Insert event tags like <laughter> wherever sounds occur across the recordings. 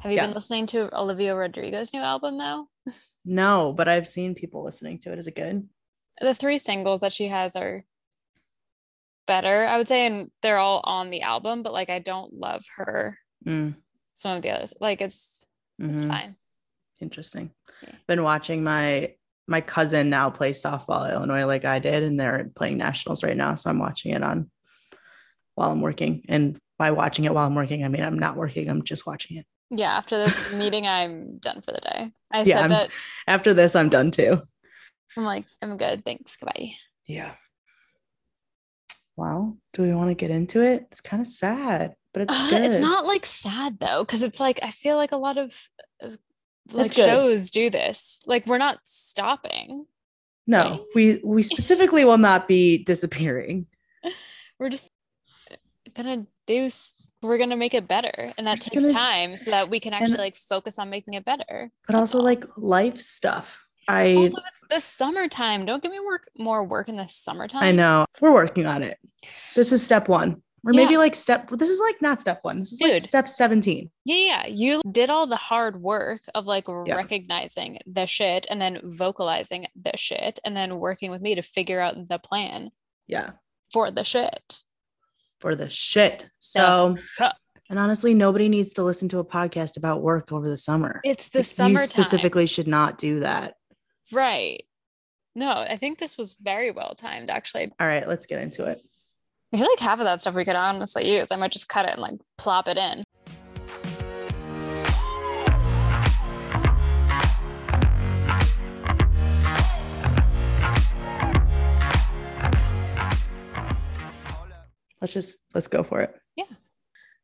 Have you Yeah. been listening to Olivia Rodrigo's new album though? <laughs> No, but I've seen people listening to it. Is it good? The three singles that she has are better, I would say, and they're all on the album, but like I don't love her Mm, some of the others. Like it's it's mhm. fine. Interesting. Yeah. Been watching my my cousin now play softball at Illinois like I did, and they're playing nationals right now. So I'm watching it on while I'm working. And by watching it while I'm working, I mean I'm not working, I'm just watching it. Yeah, after this <laughs> meeting, I'm done for the day. I Yeah, said I'm- that After this, I'm done too. I'm like, I'm good. Thanks. Goodbye. Yeah. Well, do we want to get into it? It's kind of sad, but it's Uh, good. it's not like sad though, because it's like I feel like a lot of, like shows do this. Like we're not stopping. No, right? we we <laughs> specifically will not be disappearing. We're just gonna do. We're gonna make it better, and that takes gonna- time so that we can and- actually like focus on making it better. But also all. like life stuff. I also it's the summertime. Don't give me work more work in the summertime. I know. We're working on it. This is step one. Or maybe Yeah. like step this is like not step one. This is like step 17. Yeah, yeah. You did all the hard work of like Yeah. recognizing the shit and then vocalizing the shit and then working with me to figure out the plan Yeah. for the shit. For the shit. So Shut- and honestly, nobody needs to listen to a podcast about work over the summer. It's the Like, you specifically should not do that. Right. No, I think this was very well timed actually. All right, let's get into it. I feel like half of that stuff we could honestly use. I might just cut it and like plop it in. Let's just let's go for it. Yeah.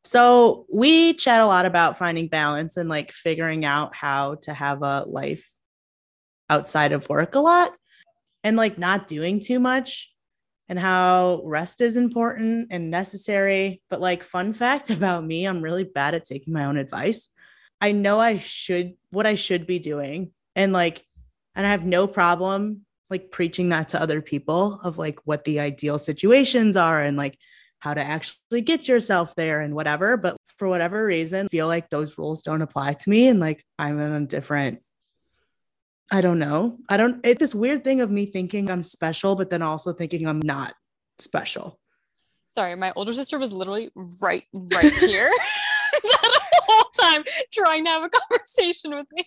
So we chat a lot about finding balance and like figuring out how to have a life outside of work a lot and like not doing too much and how rest is important and necessary. But like fun fact <laughs> about me, I'm really bad at taking my own advice. I know I should what I should be doing and like and I have no problem like preaching that to other people of like what the ideal situations are and like how to actually get yourself there and whatever. But for whatever reason, feel like those rules don't apply to me. And like I'm in a different, I don't know. I don't, it's this weird thing of me thinking I'm special, but then also thinking I'm not special. Sorry, my older sister was literally right right <laughs> here <laughs> that whole time trying to have a conversation with me.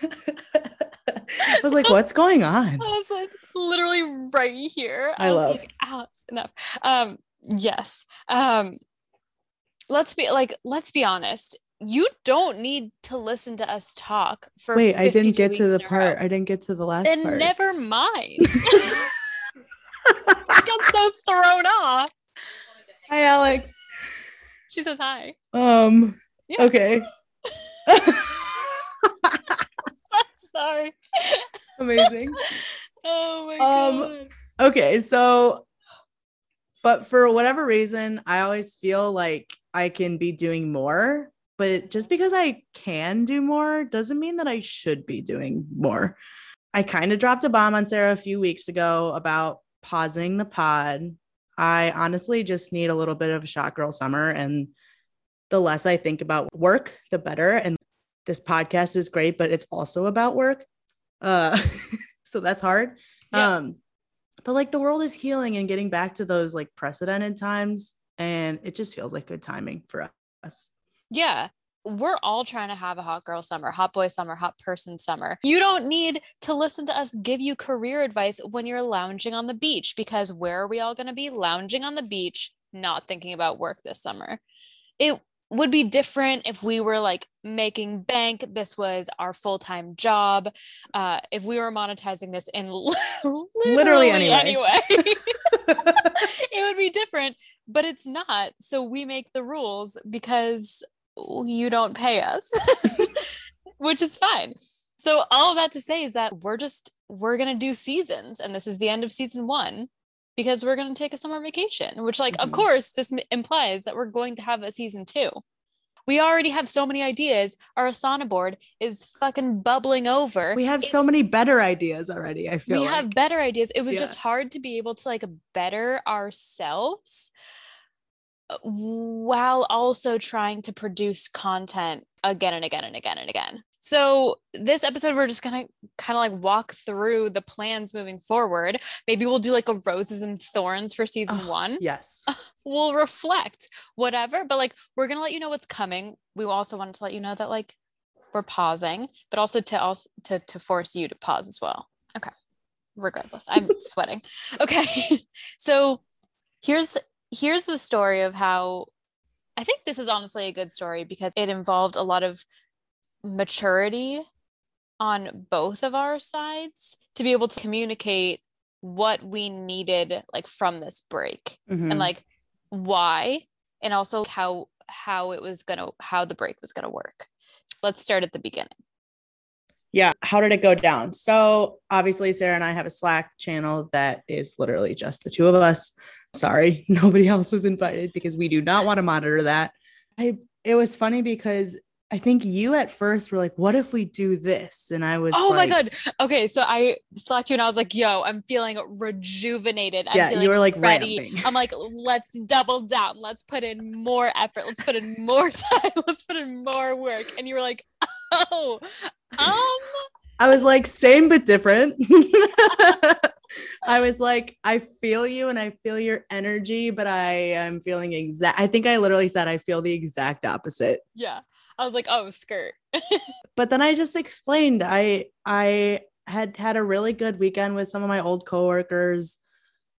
I was like, what's going on? I was like literally right here. I was love. like, "Ah, it's enough. Um, yes. Um, let's be like, let's be honest. You don't need to listen to us talk for. Wait, I didn't get to the in a row. part. I didn't get to the last Then part. never mind. <laughs> I got so thrown off. Hi, Alex. She says hi. Um, Yeah. okay. <laughs> <laughs> Sorry. Amazing. Oh my Um, god. Okay, so but for whatever reason, I always feel like I can be doing more, but just because I can do more doesn't mean that I should be doing more. I kind of dropped a bomb on Sarah a few weeks ago about pausing the pod. I honestly just need a little bit of a shot girl summer and the less I think about work, the better. And this podcast is great, but it's also about work. Uh <laughs> so that's hard. Yeah. Um but like the world is healing and getting back to those like precedented times and it just feels like good timing for us. Yeah. We're all trying to have a hot girl summer, hot boy summer, hot person summer. You don't need to listen to us give you career advice when you're lounging on the beach because where are we all going to be? Lounging on the beach, not thinking about work this summer. It would be different if we were like making bank. This was our full time job. Uh, if we were monetizing this in <laughs> literally, anyway. anyway. <laughs> <laughs> it would be different, but it's not. So we make the rules because you don't pay us, which is fine. So all of that to say is that we're just we're going to do seasons and this is the end of season 1 because we're going to take a summer vacation, which like of Mhm. course this m- implies that we're going to have a season 2. We already have so many ideas. Our Asana board is fucking bubbling over. we have It's so many better ideas already. I feel we like. have better ideas it was Yeah. just hard to be able to like better ourselves while also trying to produce content again and again and again and again. So, this episode, we're just gonna kind of like walk through the plans moving forward. Maybe we'll do like a roses and thorns for season Oh, one. Yes. <laughs> We'll reflect, whatever. But like, we're gonna let you know what's coming. We also wanted to let you know that like we're pausing, but also to also to to force you to pause as well. Okay. Regardless, I'm <laughs> sweating. Okay. <laughs> So here's here's the story of how I think this is honestly a good story because it involved a lot of maturity on both of our sides to be able to communicate what we needed like from this break Mhm. and like why and also how how it was gonna how the break was gonna work let's start at the beginning yeah. How did it go down? So obviously, Sarah and I have a Slack channel that is literally just the two of us. Sorry, <laughs> nobody else is invited because we do not want to monitor that. I it was funny because I think you at first were like, "What if we do this?" And I was, oh like, my god okay so i slacked you and i was like yo i'm feeling rejuvenated I'm Yeah, feeling you were like ready ramping. i'm like let's double down let's put in more effort let's put in more <laughs> time let's put in more work and you were like oh um I was like, same but different. <laughs> I was like, I feel you and I feel your energy, but I am feeling exact. I think I literally said I feel the exact opposite. yeah i was like oh skirt <laughs> But then I just explained I I had had a really good weekend with some of my old coworkers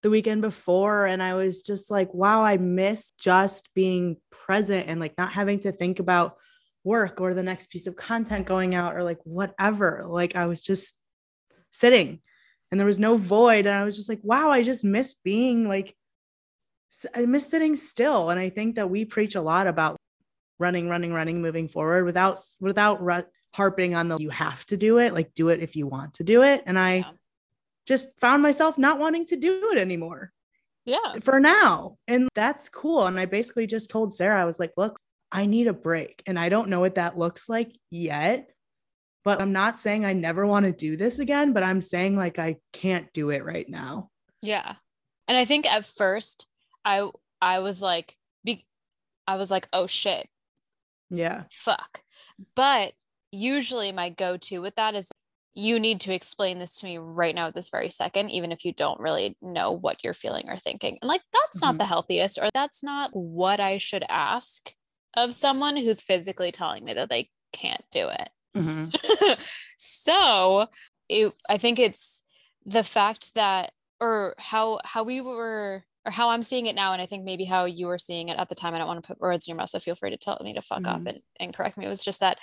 the weekend before and I was just like, wow, I miss just being present and like not having to think about work or the next piece of content going out or like whatever. Like I was just sitting and there was no void and I was just like, wow, I just miss being like I miss sitting still and I think that we preach a lot about running running running moving forward without without ru- harping on the you have to do it like do it if you want to do it and I Yeah. just found myself not wanting to do it anymore yeah for now. And that's cool. And I basically just told Sarah, I was like, look, I need a break. And I don't know what that looks like yet. But I'm not saying I never want to do this again, but I'm saying like I can't do it right now. Yeah. And I think at first I I was like be, I was like, "Oh shit, Yeah. fuck." But usually my go-to with that is you need to explain this to me right now at this very second even if you don't really know what you're feeling or thinking. And like that's not Mhm. the healthiest or that's not what I should ask of someone who's physically telling me that they can't do it. Mhm. <laughs> so it, I think it's the fact that, or how how we were, or how I'm seeing it now, and I think maybe how you were seeing it at the time. I don't want to put words in your mouth, so feel free to tell me to fuck off Mhm. and, and correct me. It was just that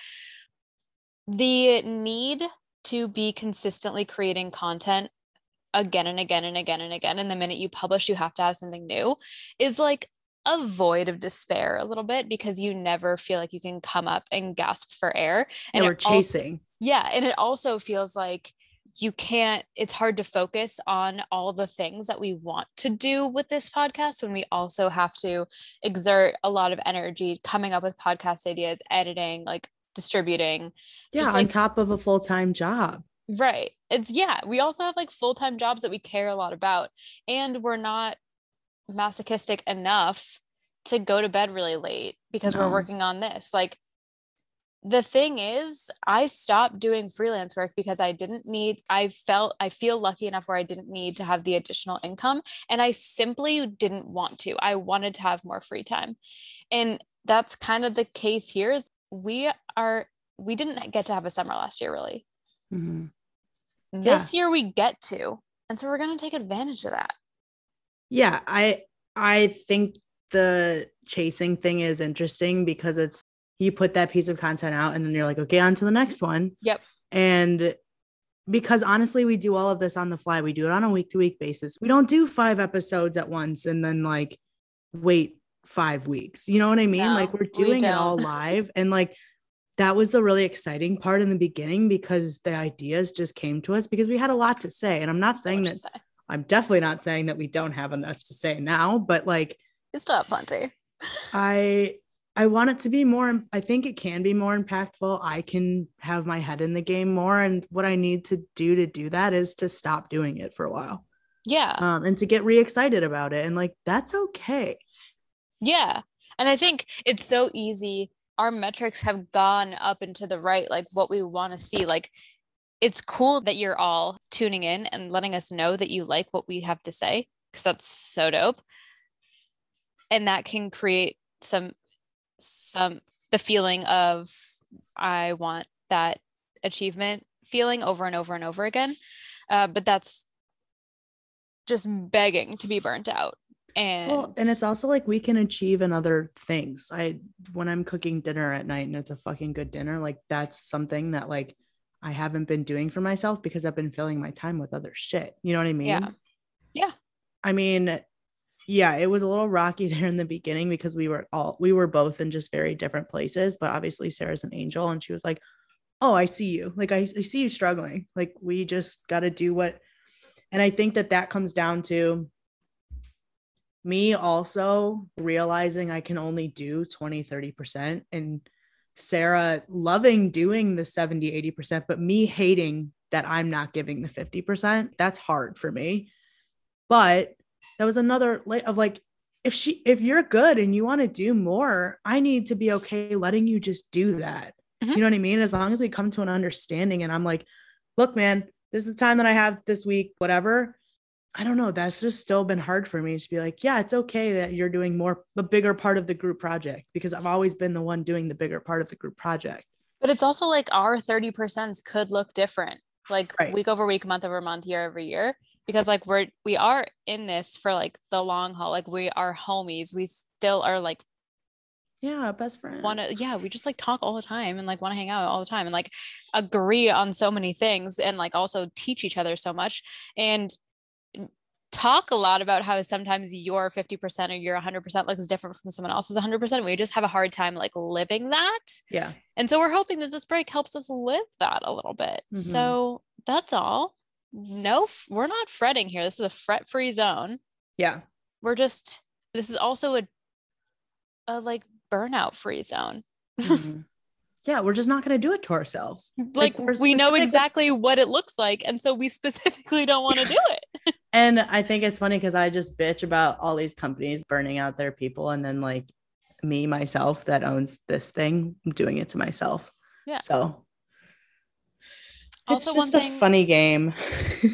the need to be consistently creating content again and again and again and again, and the minute you publish, you have to have something new, is like a void of despair a little bit because you never feel like you can come up and gasp for air. And it we're also- chasing. yeah. And it also feels like you can't, it's hard to focus on all the things that we want to do with this podcast when we also have to exert a lot of energy coming up with podcast ideas, editing, like distributing. yeah. just, on top of a full time job. Right. It's, yeah. We also have like full time jobs that we care a lot about. And we're not masochistic enough to go to bed really late because No. we're working on this. Like, the thing is, I stopped doing freelance work because I didn't need, I felt, I feel lucky enough where I didn't need to have the additional income. And I simply didn't want to. I wanted to have more free time. And that's kind of the case here is we are, we didn't get to have a summer last year, really. Mhm. This year we get to. And so we're going to take advantage of that. Yeah, I I think the chasing thing is interesting because it's you put that piece of content out and then you're like, okay, on to the next one. Yep. And because honestly, we do all of this on the fly. We do it on a week to week basis. We don't do five episodes at once and then like wait five weeks. You know what I mean? No, like we're we doing it all <laughs> live. And like that was the really exciting part in the beginning because the ideas just came to us because we had a lot to say. And I'm not saying that say. I'm definitely not saying that we don't have enough to say now, but like We still have plenty. I I want it to be more I think it can be more impactful. I can have my head in the game more and what I need to do to do that is to stop doing it for a while. Yeah. Um and to get re-excited about it and like that's okay. Yeah. And I think it's so easy. Our metrics have gone up into the right, like what we want to see. Like it's cool that you're all tuning in and letting us know that you like what we have to say, because that's so dope. And that can create some some the feeling of I want that achievement feeling over and over and over again. Uh, but that's just begging to be burnt out. And well, and it's also like we can achieve in other things. I when i'm cooking dinner at night and it's a fucking good dinner like that's something that like i haven't been doing for myself because i've been filling my time with other shit. You know what i mean? Yeah. Yeah. I mean yeah it was a little rocky <laughs> there in the beginning because we were all we were both in just very different places but obviously sarah's an angel and she was like oh i see you like i, I see you struggling like we just got to do what and i think that that comes down to me also realizing I can only do 20, 30%, and Sarah loving doing the 70, 80%, but me hating that I'm not giving the 50%. That's hard for me. But that was another of like, if she, if you're good and you want to do more, I need to be okay letting you just do that. Mm-hmm. You know what I mean? As long as we come to an understanding and I'm like, look, man, this is the time that I have this week, whatever I don't know. That's just still been hard for me to be like, yeah, it's okay that you're doing more, the bigger part of the group project because I've always been the one doing the bigger part of the group project. But it's also like our 30% could look different, like right. week over week, month over month, year over year, because like we're, we are in this for like the long haul. Like we are homies. We still are like, yeah, best friends. Want to, yeah, we just like talk all the time and like want to hang out all the time and like agree on so many things and like also teach each other so much. And talk a lot about how sometimes your 50% or your 100% looks different from someone else's 100%. We just have a hard time like living that. Yeah. And so we're hoping that this break helps us live that a little bit. Mm-hmm. So that's all. No, we're not fretting here. This is a fret free zone. Yeah. We're just, this is also a, a like burnout free zone. Mm-hmm. <laughs> yeah, we're just not going to do it to ourselves. Like, like we know exactly what it looks like. And so we <laughs> specifically don't want to do it. <laughs> and I think it's funny because I just bitch about all these companies burning out their people. And then, like, me, myself, that owns this thing, I'm doing it to myself. Yeah. So also, it's just one thing, a funny game.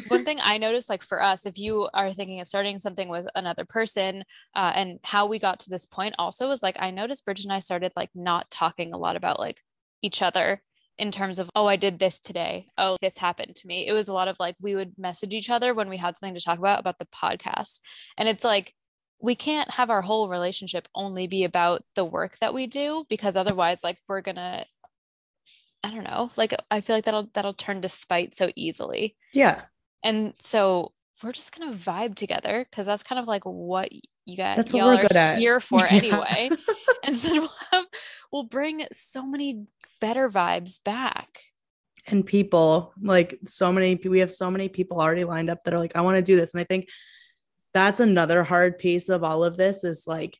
one <laughs> thing I noticed, like for us, if you are thinking of starting something with another person, uh, and how we got to this point, also was like I noticed Bridget and I started like not talking a lot about like each other in terms of, oh, I did this today. Oh, this happened to me. It was a lot of like, we would message each other when we had something to talk about, about the podcast. And it's like, we can't have our whole relationship only be about the work that we do because otherwise, like, we're going to, I don't know, like, I feel like that'll, that'll turn to spite so easily. Yeah. And so we're just going to vibe together because that's kind of like what you guys that's y'all are at. here <laughs> for anyway. <laughs> and so we'll have, we'll bring so many better vibes back and people like so many we have so many people already lined up that are like i want to do this and i think that's another hard piece of all of this is like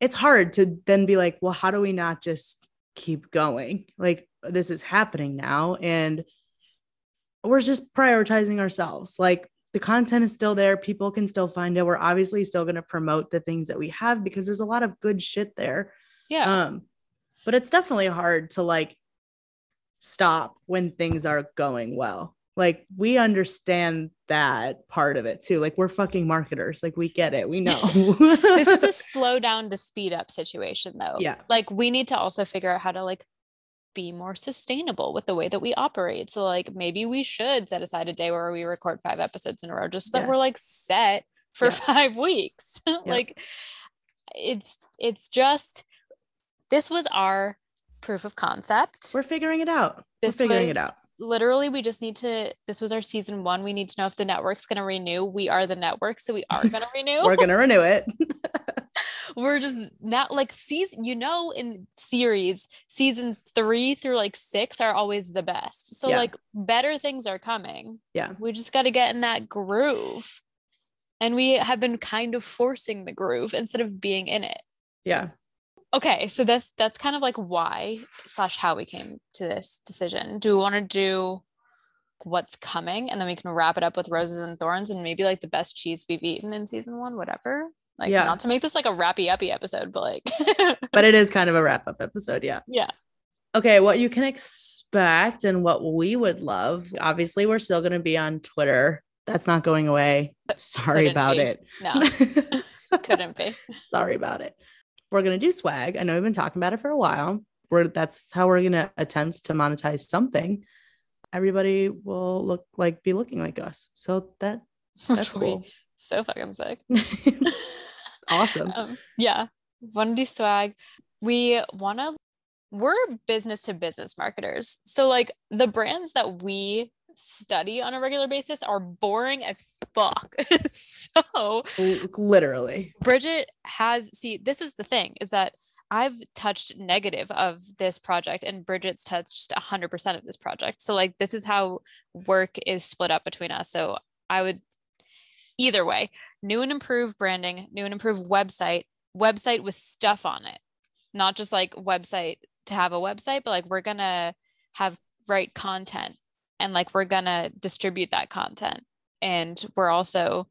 it's hard to then be like well how do we not just keep going like this is happening now and we're just prioritizing ourselves like the content is still there people can still find it we're obviously still going to promote the things that we have because there's a lot of good shit there yeah um but it's definitely hard to like stop when things are going well. Like we understand that part of it too. Like we're fucking marketers. Like we get it. We know. <laughs> this is a <laughs> slow down to speed up situation though. Yeah. Like we need to also figure out how to like be more sustainable with the way that we operate. So like maybe we should set aside a day where we record five episodes in a row just so that yes. we're like set for yeah. <laughs> 5 weeks. <laughs> Yeah. like it's it's just this was our proof of concept. We're figuring it out. This We're figuring it out. Literally, we just need to. This was our season one. We need to know if the network's going to renew. We are the network, so we are going <laughs> to renew. We're going to renew it. We're just not like season, you know, in series, seasons three through like six are always the best. So, yeah. like, better things are coming. Yeah. We just got to get in that groove. And we have been kind of forcing the groove instead of being in it. Yeah okay so that's that's kind of like why slash how we came to this decision do we want to do what's coming and then we can wrap it up with roses and thorns and maybe like the best cheese we've eaten in season one whatever Like Yeah. not to make this like a rappy uppy episode, but like <laughs> but it is kind of a wrap up episode. Yeah. yeah. Okay. What you can expect and what we would love. Obviously, we're still going to be on Twitter. That's not going away. Sorry Couldn't about be. it. No, <laughs> couldn't be. <laughs> Sorry about it. We're gonna do swag. I know we've been talking about it for a while. We're that's how we're gonna attempt to monetize something. Everybody will look like be looking like us. So that that's Which will be cool. So fucking sick. Awesome. Um, yeah. Want to do swag. We want to, we're business to business marketers. So, like, the brands that we study on a regular basis are boring as fuck. <laughs> so, Literally. Bridget has, see, this is the thing is that I've touched negative of this project and Bridget's touched 100% of this project. So, like, this is how work is split up between us. So, I would either way, new and improved branding, new and improved website, website with stuff on it, not just like website to have a website, but like we're going to have right content and like we're going to distribute that content. And we're also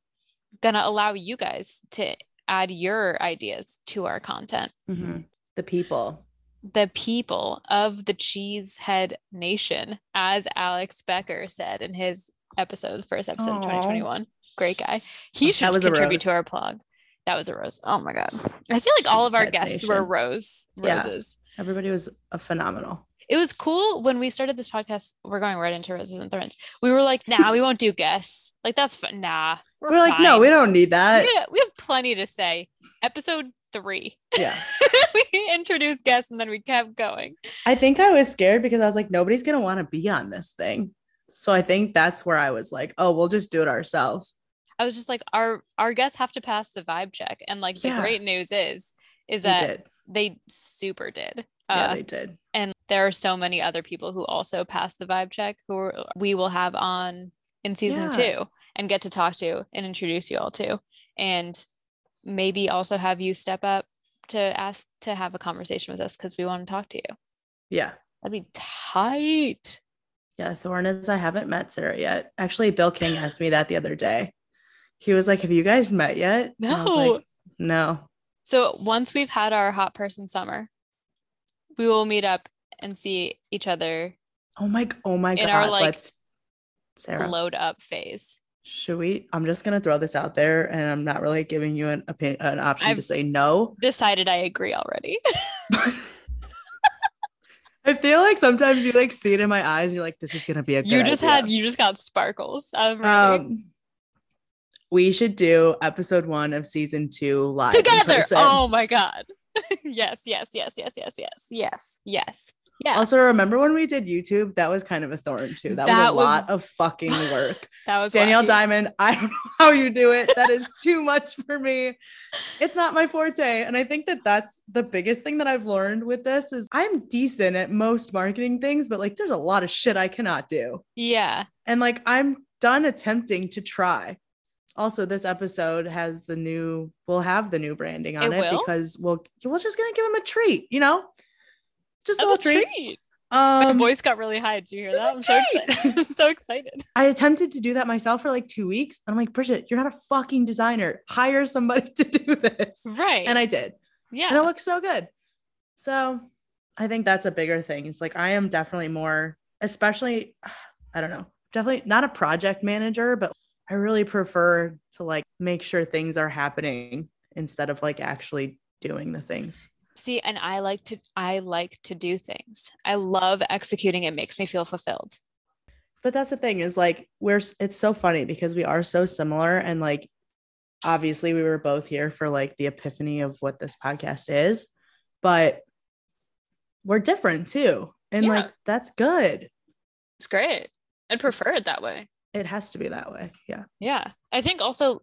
going to allow you guys to add your ideas to our content. Mhm. The people. The people of the Cheesehead Nation, as Alex Becker said in his episode, the first episode of 2021. Great guy. He Oh, should contribute to our plug. That was a rose. Oh my god. I feel like all of our guests were rose Yeah. roses. Everybody was a phenomenal. It was cool when we started this podcast. We're going right into roses and thorns. We were like, nah, we won't do guests. Like that's fun. Nah. We're, like, no, we don't need that. we, have, we have plenty to say. Episode three. Yeah. <laughs> we introduced guests and then we kept going. I think I was scared because I was like, nobody's gonna want to be on this thing. So I think that's where I was like, oh, we'll just do it ourselves. I was just like, our our guests have to pass the vibe check. And like the Yeah. great news is, is that did. they super did. Yeah, Uh, they did. and there are so many other people who also pass the vibe check who are, we will have on in season Yeah. two and get to talk to and introduce you all to and maybe also have you step up to ask to have a conversation with us because we want to talk to you Yeah. that'd be tight Yeah, Thorn is I haven't met Sarah yet. Actually, Bill King asked me that the other day. He was like, Have you guys met yet? And I was No. like, no. so once we've had our hot person summer we will meet up and see each other Oh my oh my In god. our, like, Let's Sarah. load up phase Should we? I'm just gonna throw this out there and I'm not really giving you an opinion an option to I've- say no. decided i agree already <laughs> I feel like sometimes you like see it in my eyes you're like, this is gonna be a good you just idea. had you just got sparkles out of um we should do episode one of season two live together. Oh my god. <laughs> yes, yes, yes, yes, yes, yes, yes, yes. Yeah. Also, remember when we did YouTube? That was kind of a thorn too. That, That was a was- lot of fucking work. <laughs> that was Danielle wacky. Diamond, I don't know how you do it. That is too much for me. It's not my forte. And I think that that's the biggest thing that I've learned with this is I'm decent at most marketing things, but like there's a lot of shit I cannot do. Yeah. And like I'm done attempting to try. Also, this episode has the new, we'll have the new branding on It it, because we'll we're just gonna give him a treat, you know? Just a little a treat. treat. My Um, voice got really high. Did you hear that? I'm so excited. <laughs> I'm so excited. I attempted to do that myself for like two weeks. And I'm like, Bridget, you're not a fucking designer. Hire somebody <laughs> to do this. Right. And I did. yeah. And it looks so good. So I think that's a bigger thing. It's like I am definitely more, especially, <sighs> I don't know, definitely not a project manager, but I really prefer to like make sure things are happening instead of like actually doing the things. See, and I like to I like to do things. I love executing. It makes me feel fulfilled. but that's the thing is like we're it's so funny because we are so similar and like obviously we were both here for like the epiphany of what this podcast is but we're different too and Yeah. like that's good It's great. I'd prefer it that way. It has to be that way yeah Yeah. I think also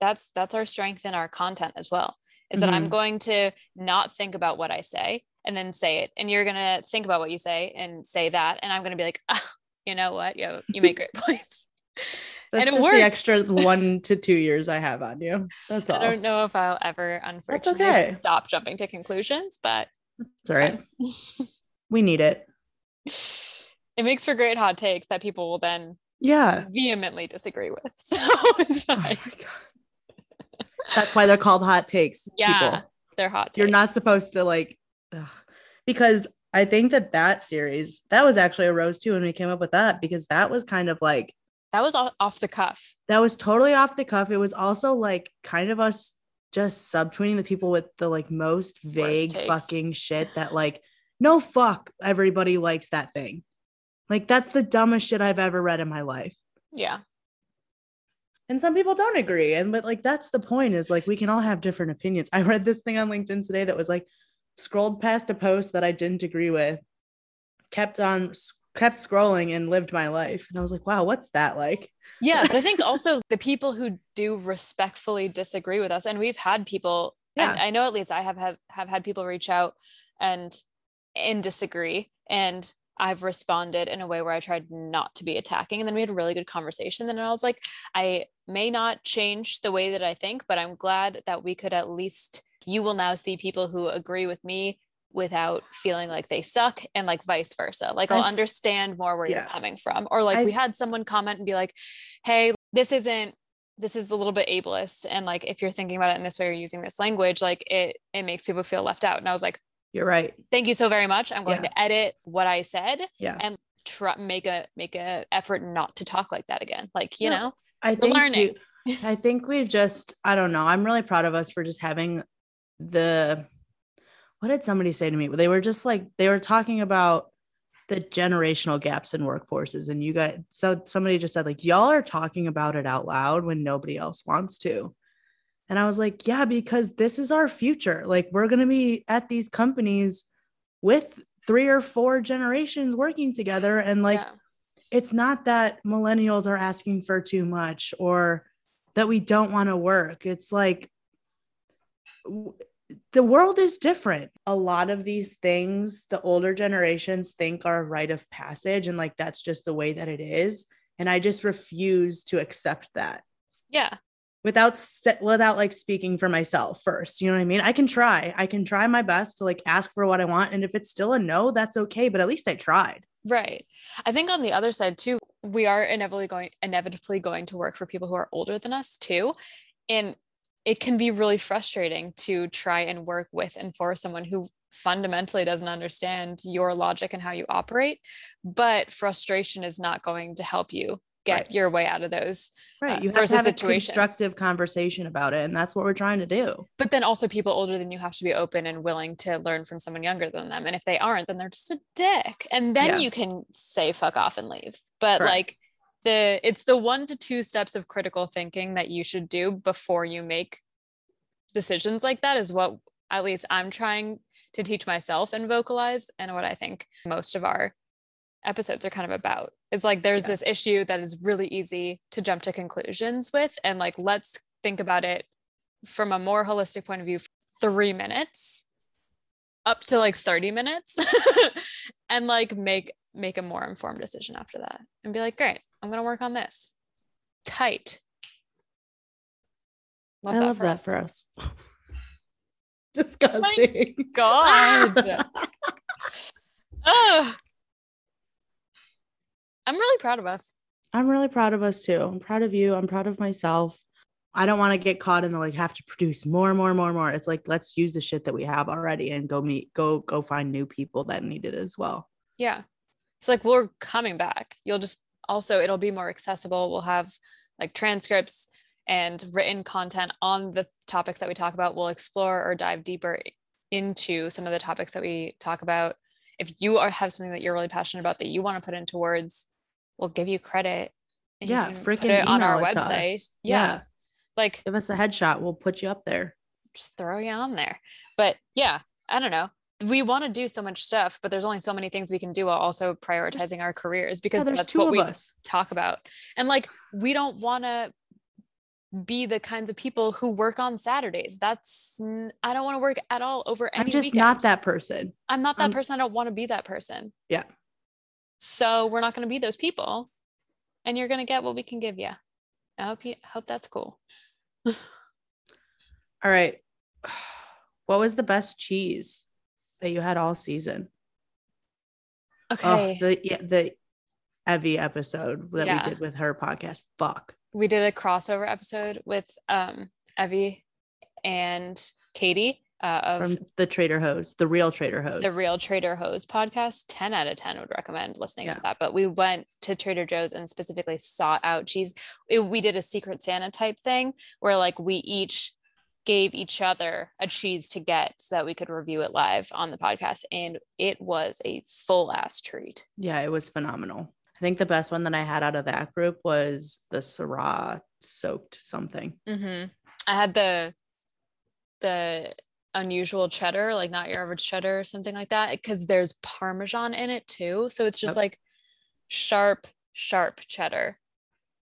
that's that's our strength in our content as well. Is that I'm Mhm. going to not think about what I say and then say it. And you're gonna think about what you say and say that. And I'm gonna be like, ah, you know what? Yo, you make great <laughs> points. that's And it just works. the extra one to two years i have on you that's all I don't know if I'll ever unfortunately okay. stop jumping to conclusions, but it's all right <laughs> we need it it makes for great hot takes that people will then yeah vehemently disagree with. <laughs> So it's oh fine. my god That's why they're called hot takes. Yeah, people. they're hot. You're not supposed to like, ugh. because I think that that series that was actually a rose too when we came up with that because that was kind of like That was off the cuff. that was totally off the cuff. It was also like kind of us just subtweeting the people with the like most vague fucking shit that like no fuck everybody likes that thing. Like that's the dumbest shit I've ever read in my life. Yeah. And some people don't agree. And but like that's the point is like we can all have different opinions. I read this thing on LinkedIn today that was like scrolled past a post that I didn't agree with, kept on kept scrolling and lived my life. And I was like, wow, what's that like? Yeah. But I <laughs> think also the people who do respectfully disagree with us, and we've had people, Yeah. and I know at least I have, have have had people reach out and and disagree. And I've responded in a way where I tried not to be attacking. And then we had a really good conversation. And I was like, I may not change the way that I think, but I'm glad that we could at least, you will now see people who agree with me without feeling like they suck and like vice versa. Like I'll I've- understand more where Yeah. you're coming from. Or like I- we had someone comment and be like, hey, this isn't this is a little bit ableist and like if you're thinking about it in this way or using this language like it it makes people feel left out and i was like You're right. thank you so very much i'm going Yeah. to edit what i said Yeah. and try make a make a effort not to talk like that again like you No, know I think learning too, <laughs> I think we've just I don't know. I'm really proud of us for just having the what did somebody say to me? They were just like they were talking about the generational gaps in workforces and you got so somebody just said like y'all are talking about it out loud when nobody else wants to. And I was like, yeah, because this is our future. Like we're going to be at these companies with three or four generations working together and like yeah. it's not that millennials are asking for too much or that we don't want to work. It's like w- the world is different. A lot of these things the older generations think are a rite of passage and like that's just the way that it is. And I just refuse to accept that yeah without without like speaking for myself first. You know what I mean? I can try. I can try my best to like ask for what I want and if it's still a no, that's okay, but at least I tried. Right. I think on the other side too, we are inevitably going inevitably going to work for people who are older than us too. And it can be really frustrating to try and work with and for someone who fundamentally doesn't understand your logic and how you operate. But frustration is not going to help you get Right. your way out of those. Right. uh, you have sorts to have a constructive conversation about it. And that's what we're trying to do. But then also people older than you have to be open and willing to learn from someone younger than them. And if they aren't, then they're just a dick. And then Yeah. you can say fuck off and leave. But Correct. like the it's the one to two steps of critical thinking that you should do before you make decisions like that is what at least I'm trying to teach myself and vocalize and what I think most of our episodes are kind of about is like there's Yeah. this issue that is really easy to jump to conclusions with and like let's think about it from a more holistic point of view 3 minutes up to like 30 minutes <laughs> and like make make a more informed decision after that and be like great I'm going to work on this tight I love that for us. <laughs> Oh Disgusting. God. <laughs> Ugh. I'm really proud of us. I'm really proud of us too. I'm proud of you. I'm proud of myself. I don't want to get caught in the like have to produce more, more, more, more. It's like let's use the shit that we have already and go meet, go, go find new people that need it as well. Yeah. It's like we're coming back. You'll just also, it'll be more accessible. We'll have like transcripts and written content on the topics that we talk about. We'll explore or dive deeper into some of the topics that we talk about. If you are have something that you're really passionate about that you want to put into words, we'll give you credit. you Yeah, freaking put it on our it website. Yeah. Yeah. Like Give us a headshot. We'll put you up there. just throw you on there. But yeah, I don't know. We want to do so much stuff, but there's only so many things we can do while also prioritizing our careers because Yeah, that's what we us. talk about. And like, we don't want to be the kinds of people who work on Saturdays. That's, I don't want to work at all over any I'm just weekend. not that person. I'm not that I'm- person. I don't want to be that person. Yeah. So we're not going to be those people. And you're going to get what we can give you. I hope you hope that's cool. <laughs> All right. <sighs> What was the best cheese that you had all season? Okay. Oh, the yeah, the Evie episode that Yeah. we did with her podcast. Fuck. we did a crossover episode with um Evie and Katie uh, of From the Trader Hose, the real Trader Hose. the Real Trader Hose podcast. 10 out of 10 would recommend listening Yeah. to that. But we went to Trader Joe's and specifically sought out cheese. It- we did a Secret Santa type thing where like we each gave each other a cheese to get so that we could review it live on the podcast. And it was a full ass treat. yeah, it was phenomenal. I think the best one that I had out of that group was the Syrah soaked something. hmm I had the the unusual cheddar, like not your average cheddar or something like that, because there's parmesan in it too. So it's just Yep. like sharp, sharp cheddar,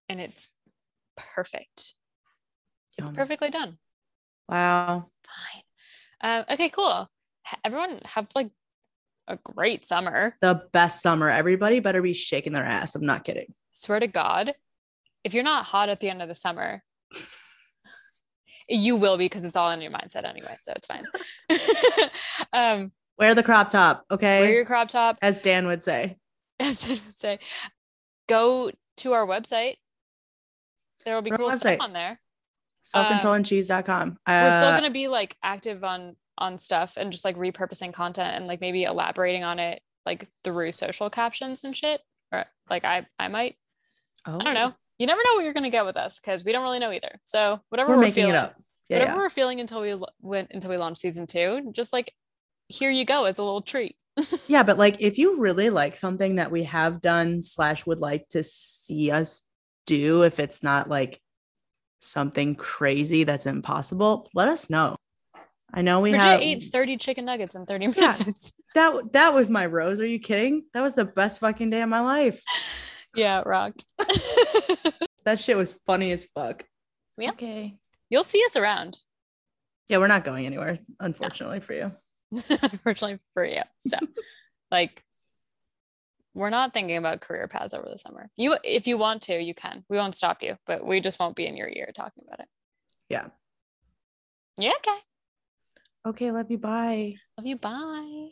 and it's perfect. It's Yum. perfectly done. Wow. Fine. Uh, okay, cool. Everyone have like a great summer. The best summer. Everybody better be shaking their ass. I'm not kidding. Swear to God, if you're not hot at the end of the summer, you will be because it's all in your mindset anyway. So it's fine. <laughs> <laughs> um, Wear the crop top, okay? wear your crop top, As Dan would say. as Ted would say. Go to our website. There will be cool website. stuff on there. Selfcontrolandcheese.com. We're still Uh, gonna be like active on on stuff and just like repurposing content and like maybe elaborating on it like through social captions and shit. Or like I I might oh, I don't know. You never know what you're gonna get with us because we don't really know either. So whatever We're we're, making feeling, it up. Yeah, whatever yeah. we're feeling until we went until we launch season two, just like here you go as a little treat. <laughs> Yeah, but like if you really like something that we have done slash would like to see us do, if it's not like something crazy that's impossible, let us know. I know we Bridget have ate 30 chicken nuggets in 30 minutes. Yeah. <laughs> that that was my rose. Are you kidding? That was the best fucking day of my life. <laughs> yeah, it rocked. <laughs> That shit was funny as fuck. Yeah. Okay. You'll see us around. Yeah, we're not going anywhere, unfortunately for you. <laughs> unfortunately for you. So, <laughs> like, we're not thinking about career paths over the summer. You, if you want to, you can. We won't stop you, but we just won't be in your ear talking about it. Yeah. Yeah. Okay. Okay, love you. Bye. Love you. Bye.